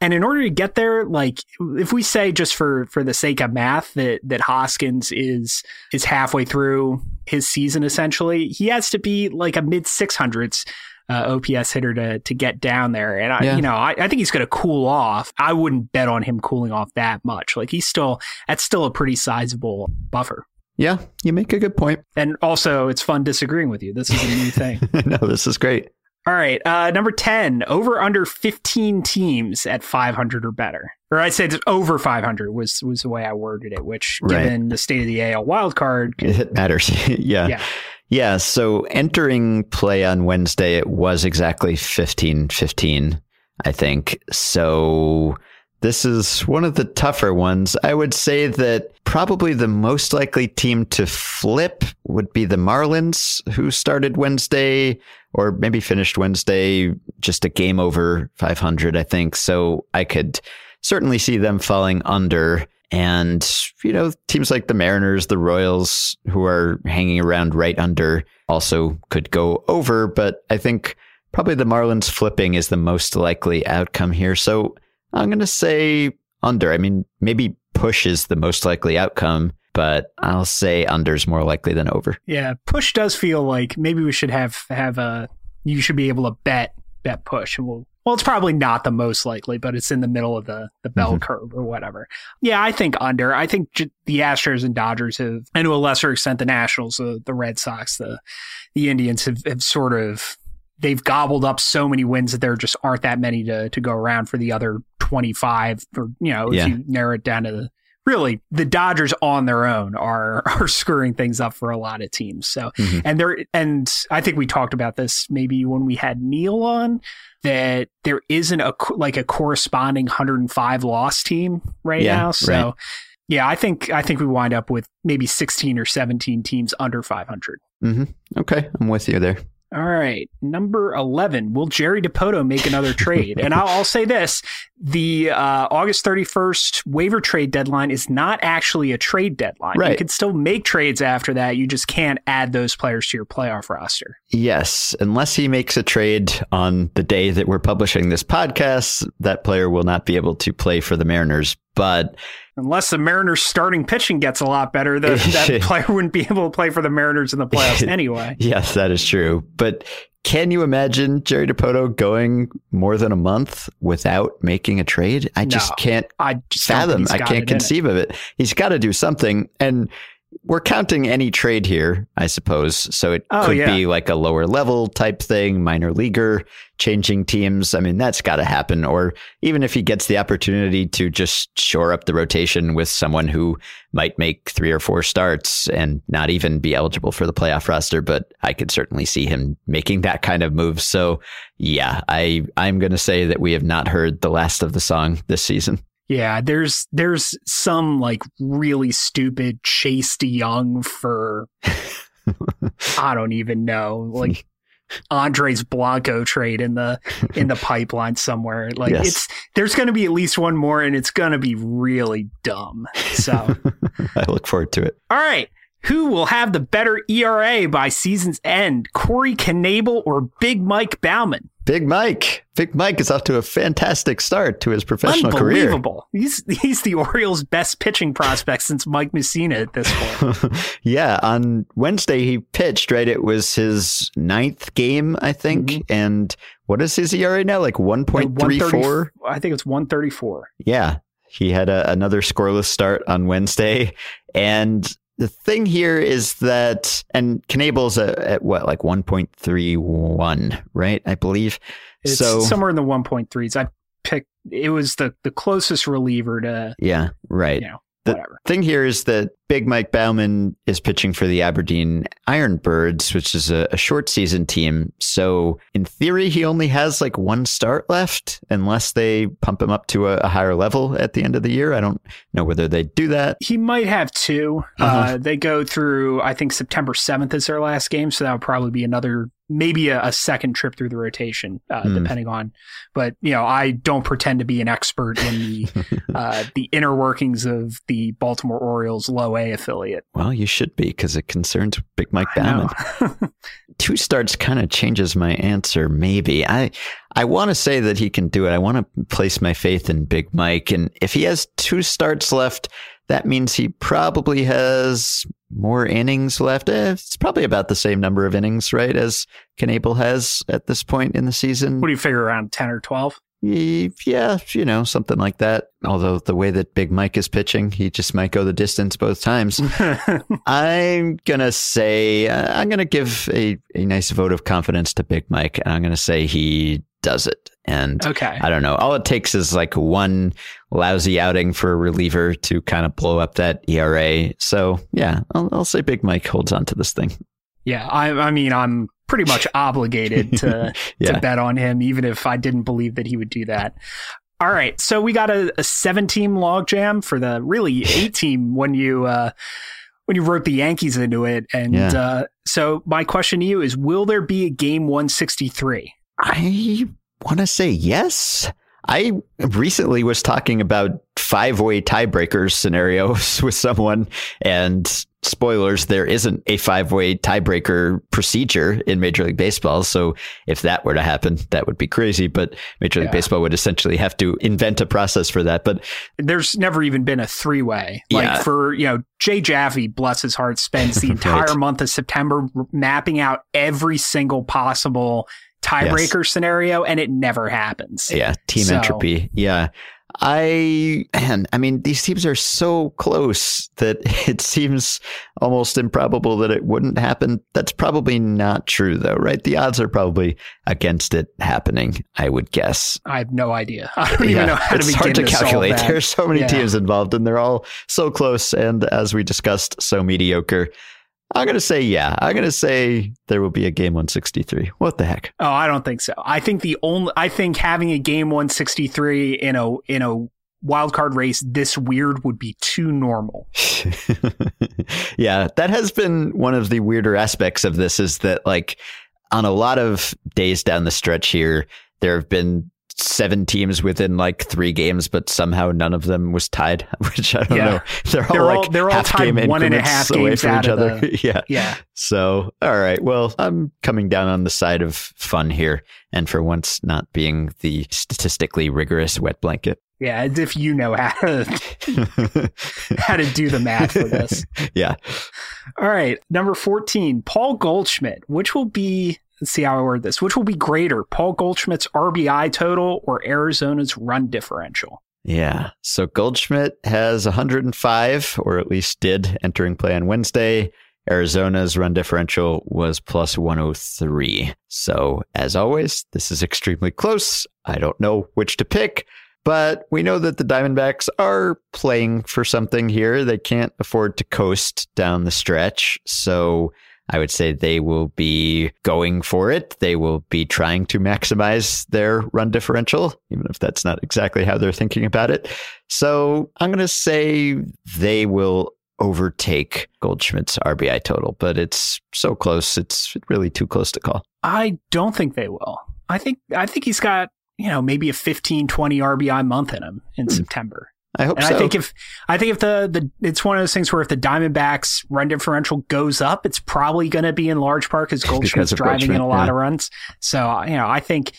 And in order to get there, like if we say just for for the sake of math that that Hoskins is is halfway through his season essentially, he has to be like a mid 600s uh, OPS hitter to to get down there. And I, yeah. you know, I, I think he's going to cool off. I wouldn't bet on him cooling off that much. Like he's still that's still a pretty sizable buffer. Yeah, you make a good point. And also, it's fun disagreeing with you. This is a new thing. no, this is great. All right. Uh, number 10, over under 15 teams at 500 or better. Or I said over 500 was, was the way I worded it, which right. given the state of the AL wildcard. It matters. yeah. yeah. Yeah. So entering play on Wednesday, it was exactly 15 15, I think. So this is one of the tougher ones. I would say that probably the most likely team to flip would be the Marlins, who started Wednesday or maybe finished Wednesday just a game over 500, I think. So I could certainly see them falling under. And, you know, teams like the Mariners, the Royals, who are hanging around right under, also could go over. But I think probably the Marlins flipping is the most likely outcome here. So I'm going to say under. I mean, maybe push is the most likely outcome, but I'll say under is more likely than over. Yeah, push does feel like maybe we should have have a you should be able to bet bet push and we'll well, it's probably not the most likely, but it's in the middle of the, the bell mm-hmm. curve or whatever. Yeah, I think under. I think j- the Astros and Dodgers have, and to a lesser extent, the Nationals, uh, the Red Sox, the the Indians have, have sort of they've gobbled up so many wins that there just aren't that many to to go around for the other 25 or you know yeah. if you narrow it down to the really the Dodgers on their own are are screwing things up for a lot of teams. So mm-hmm. and there and I think we talked about this maybe when we had Neil on that there isn't a like a corresponding 105 loss team right yeah, now. So right. yeah, I think I think we wind up with maybe 16 or 17 teams under 500. Mm-hmm. Okay, I'm with you there. All right. Number 11. Will Jerry Dipoto make another trade? and I'll, I'll, say this the uh, August 31st waiver trade deadline is not actually a trade deadline. Right. You can still make trades after that. You just can't add those players to your playoff roster. Yes. Unless he makes a trade on the day that we're publishing this podcast, that player will not be able to play for the Mariners but unless the Mariners starting pitching gets a lot better, the, that player wouldn't be able to play for the Mariners in the playoffs anyway. yes, that is true. But can you imagine Jerry Dipoto going more than a month without making a trade? I just can't I just fathom. I think he's got can't in it. conceive of it. He's got to do something. And we're counting any trade here, I suppose. So it Oh, could yeah. be like a lower level type thing, minor leaguer, changing teams. I mean, that's got to happen. Or even if he gets the opportunity to just shore up the rotation with someone who might make three or four starts and not even be eligible for the playoff roster. But I could certainly see him making that kind of move. So yeah, I, I'm going to say that we have not heard the last of the song this season. Yeah, there's there's some like really stupid Chase young for I don't even know like Andres Blanco trade in the in the pipeline somewhere. Like Yes. it's there's going to be at least one more, and it's going to be really dumb. So I look forward to it. all right. Who will have the better ERA by season's end? Corey Knebel or Big Mike Baumann? Big Mike. Big Mike is off to a fantastic start to his professional career. Unbelievable. He's he's the Orioles' best pitching prospect since Mike Mussina at this point. yeah, on Wednesday he pitched, right? It was his ninth game, I think. Mm-hmm. And what is his ERA now? Like 1.34? I think it's 134. Yeah. He had a, another scoreless start on Wednesday. And the thing here is that, and Knebel's a, at what, like 1.31, right? I believe. It's so, somewhere in the 1.3s. I picked it was the the closest reliever to yeah, right. you know The- whatever. thing here is that Big Mike Baumann is pitching for the Aberdeen Ironbirds, which is a, a short season team. So in theory, he only has like one start left, unless they pump him up to a, a higher level at the end of the year. I don't know whether they do that. He might have 2 uh Uh-huh. they go through. I think September 7th is their last game, so that would probably be another maybe a, a second trip through the rotation, uh, Hmm. depending on. But you know, I don't pretend to be an expert in the uh, the inner workings of the Baltimore Orioles low A affiliate. Well, you should be because it concerns Big Mike. Baumann. Two starts kind of changes my answer. Maybe I I want to say that he can do it. I want to place my faith in Big Mike, and if he has two starts left, that means he probably has more innings left. Eh, it's probably about the same number of innings, right, as Knebel has at this point in the season. what do you figure around 10 or 12? Yeah, you know, something like that. Although the way that Big Mike is pitching, he just might go the distance both times. I'm gonna say uh, I'm gonna give a, a nice vote of confidence to Big Mike, and I'm gonna say he does it. And okay. I don't know. All it takes is like one lousy outing for a reliever to kind of blow up that ERA. So yeah, I'll, I'll say Big Mike holds on to this thing. Yeah, I, I mean, I'm pretty much obligated to Yeah. to bet on him, even if I didn't believe that he would do that. All right, so we got a, a seven team logjam for the really eight team when you uh, when you wrote the Yankees into it, and Yeah. uh, so my question to you is: Will there be a game one sixty three? I want to say yes. I recently was talking about five way tiebreakers scenarios with someone, and spoilers, there isn't a five way tiebreaker procedure in Major League Baseball. So if that were to happen, that would be crazy. But Major League Yeah. Baseball would essentially have to invent a process for that. But There's never even been a three way. Like Yeah. for you know, Jay Jaffe, bless his heart, spends the entire Right. month of September mapping out every single possible tiebreaker scenario, and it never happens. yeah, team So- entropy. Yeah. I and I mean these teams are so close that it seems almost improbable that it wouldn't happen. That's probably not true though, right? The odds are probably against it happening, I would guess. I have no idea. I don't even know how to it's begin hard to, solve calculate. There's so many Yeah. teams involved and they're all so close and as we discussed, so mediocre. I'm going to say yeah. I'm going to say there will be a game 163. What the heck? Oh, I don't think so. I think the only I think having a game 163 in a in a wild card race this weird would be too normal. yeah, that has been one of the weirder aspects of this is that like on a lot of days down the stretch here, there have been seven teams within like three games, but somehow none of them was tied, which I don't Yeah. know. They're all They're all- like they're all half tied game one and increments away games from each other. yeah. Yeah. So, all right. Well, I'm coming down on the side of fun here, and for once, not being the statistically rigorous wet blanket. Yeah, as if you know how to how to do the math for this. yeah. All right, number fourteen, Paul Goldschmidt. Which will be let's see how I word this. Which will be greater, Paul Goldschmidt's RBI total or Arizona's run differential? Yeah. So Goldschmidt has 105, or at least did entering play on Wednesday. Arizona's run differential was plus 103. So, as always, this is extremely close. I don't know which to pick, but we know that the Diamondbacks are playing for something here. They can't afford to coast down the stretch. So, I would say they will be going for it. They will be trying to maximize their run differential, even if that's not exactly how they're thinking about it. So I'm going to say they will overtake Goldschmidt's RBI total, but it's so close. It's really too close to call. I don't think they will. I think I think he's got, you know, maybe a 15 20 RBI month in him in mm. September. I hope and so. I think if I think if the the it's one of those things where if the Diamondbacks run differential goes up, it's probably going to be in large part because Goldschmidt's driving Goldschmidt, in a lot yeah. of runs. So you know, I think,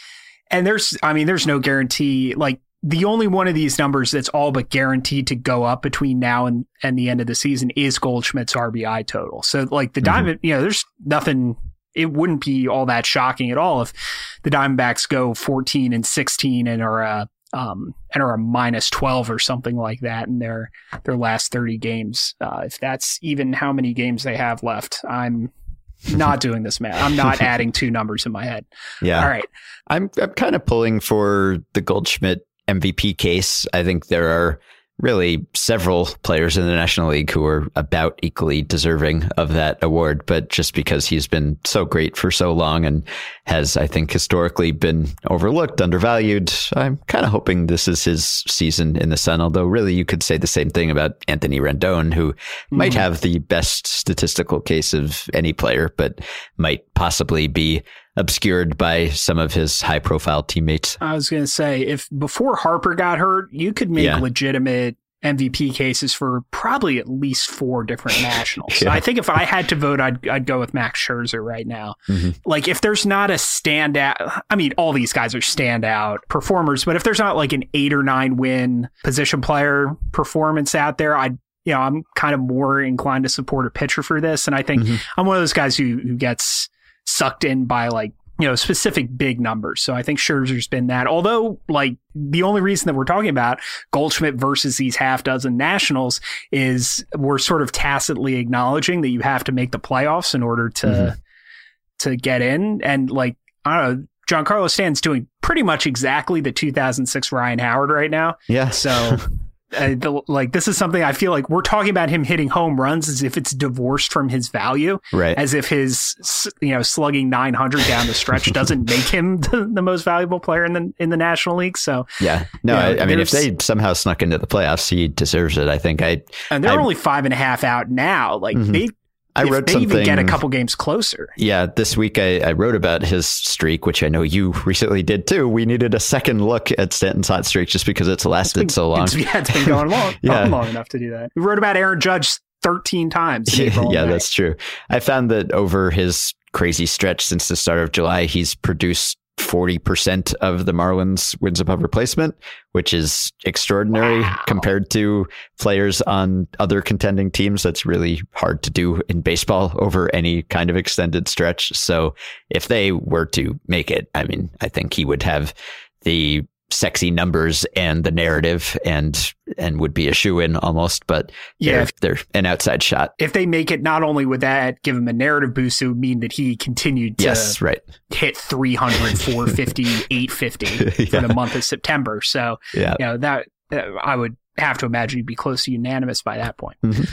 and there's I mean, there's no guarantee. Like the only one of these numbers that's all but guaranteed to go up between now and and the end of the season is Goldschmidt's RBI total. So like the mm-hmm. Diamond, you know, there's nothing it wouldn't be all that shocking at all if the Diamondbacks go 14 and 16 and are uh, um, and are a minus 12 or something like that in their their last 30 games. Uh, if that's even how many games they have left, I'm not doing this math. I'm not adding two numbers in my head. Yeah. All right. I'm I'm kind of pulling for the Goldschmidt MVP case. I think there are really several players in the National League who are about equally deserving of that award. But just because he's been so great for so long and has, I think, historically been overlooked, undervalued, I'm kind of hoping this is his season in the sun. Although, really, you could say the same thing about Anthony Rendon, who mm-hmm. might have the best statistical case of any player, but might possibly be obscured by some of his high profile teammates. I was going to say, if before Harper got hurt, you could make yeah. legitimate MVP cases for probably at least four different nationals. yeah. I think if I had to vote, I'd, I'd go with Max Scherzer right now. Mm-hmm. Like if there's not a standout, I mean, all these guys are standout performers, but if there's not like an eight or nine win position player performance out there, I'd you know, I'm kind of more inclined to support a pitcher for this. And I think mm-hmm. I'm one of those guys who, who gets sucked in by like you know specific big numbers. So I think Scherzer's been that. Although like the only reason that we're talking about Goldschmidt versus these half dozen nationals is we're sort of tacitly acknowledging that you have to make the playoffs in order to mm-hmm. to get in. And like I don't know. Giancarlo Stanton's doing pretty much exactly the 2006 Ryan Howard right now. Yeah. So Uh, the, like this is something I feel like we're talking about him hitting home runs as if it's divorced from his value, right? As if his you know slugging 900 down the stretch doesn't make him the, the, most valuable player in the in the National League. So yeah, no, you know, I, I mean if they somehow snuck into the playoffs, he deserves it. I think I and they're I, only five and a half out now. Like mm-hmm. they I if wrote they something. Even get a couple games closer. Yeah, this week I, I, wrote about his streak, which I know you recently did too. We needed a second look at Stanton's hot streak just because it's lasted been, so long. It's, yeah, it's been going long, yeah. long enough to do that. We wrote about Aaron Judge 13 times. yeah, that's true. I found that over his crazy stretch since the start of July, he's produced 40% of the Marlins wins above hmm. replacement, which is extraordinary wow. compared to players on other contending teams. That's really hard to do in baseball over any kind of extended stretch. So if they were to make it, I mean, I think he would have the sexy numbers and the narrative and and would be a shoe in almost but yeah they're, they're, an outside shot if they make it not only would that give him a narrative boost it would mean that he continued to yes, right. hit 300 450 850 yeah. for the month of september so yeah you know that uh, i would have to imagine you'd be close to unanimous by that point mm-hmm.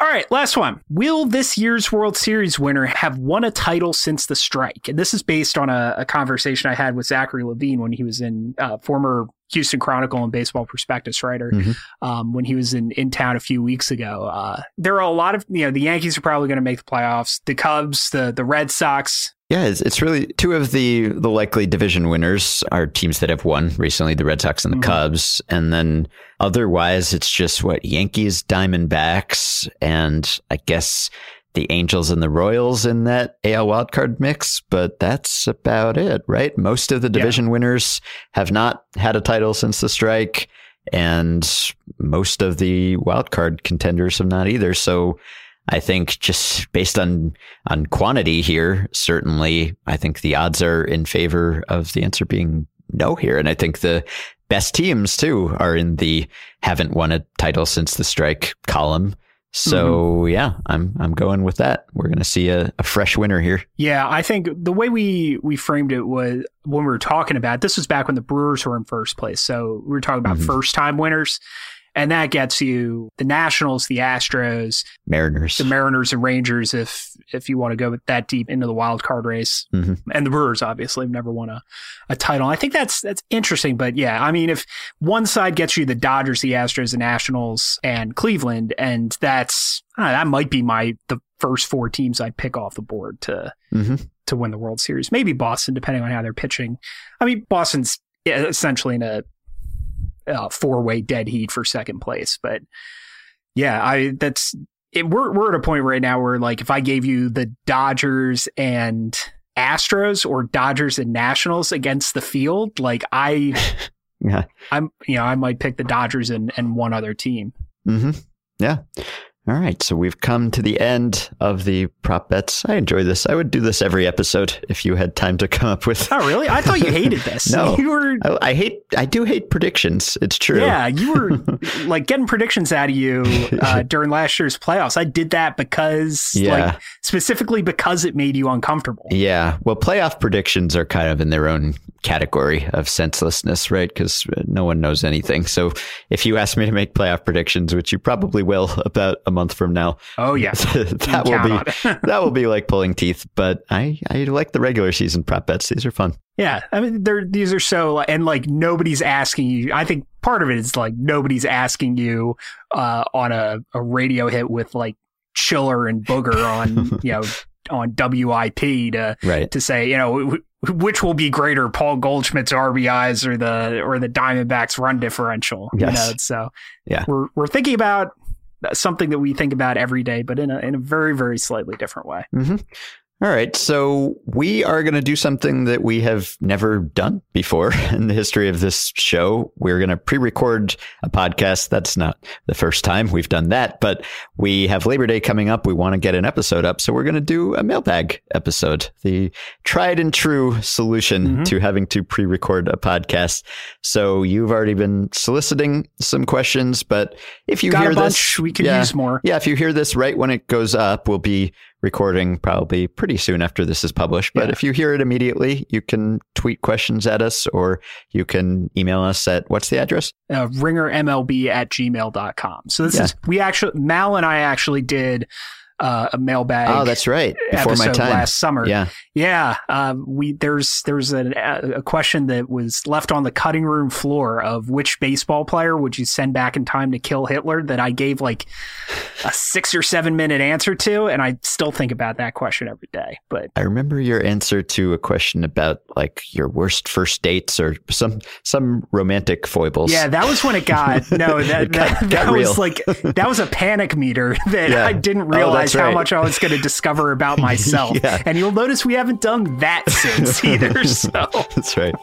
All right, last one. Will this year's World Series winner have won a title since the strike? And this is based on a, a conversation I had with Zachary Levine when he was in uh, former Houston Chronicle and Baseball Prospectus writer mm-hmm. um, when he was in, in town a few weeks ago. Uh, there are a lot of you know the Yankees are probably going to make the playoffs. The Cubs, the the Red Sox, yeah, it's, it's, really two of the the likely division winners are teams that have won recently, the Red Sox and the mm-hmm. Cubs, and then otherwise it's just what Yankees, Diamondbacks, and I guess the Angels and the Royals in that AL wildcard mix, but that's about it, right? Most of the division yeah. winners have not had a title since the strike. and most of the wildcard contenders have not either. So I think just based on on quantity here, certainly I think the odds are in favor of the answer being no here. And I think the best teams too are in the haven't won a title since the strike column. So mm-hmm. yeah, I'm I'm going with that. We're going to see a, a, fresh winner here. Yeah, I think the way we we framed it was when we were talking about this was back when the Brewers were in first place. So we were talking about mm-hmm. first time winners. And that gets you the Nationals, the Astros, Mariners, the Mariners and Rangers. If if you want to go that deep into the wild card race, mm-hmm. and the Brewers obviously have never won a, a title. I think that's that's interesting. But yeah, I mean, if one side gets you the Dodgers, the Astros, the Nationals, and Cleveland, and that's know, that might be my the first four teams I'd pick off the board to mm-hmm. to win the World Series. Maybe Boston, depending on how they're pitching. I mean, Boston's essentially in a uh, four way dead heat for second place. But yeah, I that's it, we're we're at a point right now where like if I gave you the Dodgers and Astros or Dodgers and Nationals against the field, like I, yeah, I'm you know I might pick the Dodgers and and one other team. Mm-hmm. Yeah. All right, so we've come to the end of the prop bets. I enjoy this. I would do this every episode if you had time to come up with. Oh, really? I thought you hated this. no, you were. I, I, hate. I do hate predictions. It's true. Yeah, you were like getting predictions out of you uh, during last year's playoffs. I did that because, yeah. like, specifically because it made you uncomfortable. Yeah. Well, playoff predictions are kind of in their own category of senselessness, right? Because no one knows anything. So if you ask me to make playoff predictions, which you probably will about a month from now, oh yeah, that will be that will be like pulling teeth. But I I like the regular season prop bets; these are fun. Yeah, I mean, they're these are so and like nobody's asking you. I think part of it is like nobody's asking you uh, on a, a radio hit with like Chiller and Booger on you know on WIP to right. to say you know which will be greater, Paul Goldschmidt's RBIs or the or the Diamondbacks run differential. Yes. You know, so yeah, we're we're thinking about something that we think about every day, but in a in a very very slightly different way. Mm-hmm. All right. So we are going to do something that we have never done before in the history of this show. We're going to pre-record a podcast. That's not the first time we've done that, but we have Labor Day coming up. We want to get an episode up. So we're going to do a mailbag episode, the tried and true solution mm-hmm. to having to pre-record a podcast. So you've already been soliciting some questions, but if you Got hear this, we can yeah, use more. Yeah. If you hear this right when it goes up, we'll be recording probably pretty soon after this is published. But yeah. if you hear it immediately, you can tweet questions at us or you can email us at what's the address? Uh, ringermlb at gmail.com. So this yeah. is, we actually, Mal and I actually did uh, a mailbag. Oh, that's right. Before my time last summer. Yeah, yeah. Um, we there's there's a, a question that was left on the cutting room floor of which baseball player would you send back in time to kill Hitler? That I gave like a six or seven minute answer to, and I still think about that question every day. But I remember your answer to a question about like your worst first dates or some some romantic foibles. Yeah, that was when it got no that got, that, that was like that was a panic meter that yeah. I didn't oh, realize. Oh, right. how much I was going to discover about myself. yeah. And you'll notice we haven't done that since either. So that's right.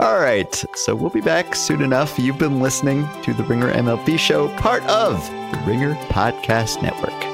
All right. So we'll be back soon enough. You've been listening to the Ringer MLB show, part of the Ringer Podcast Network.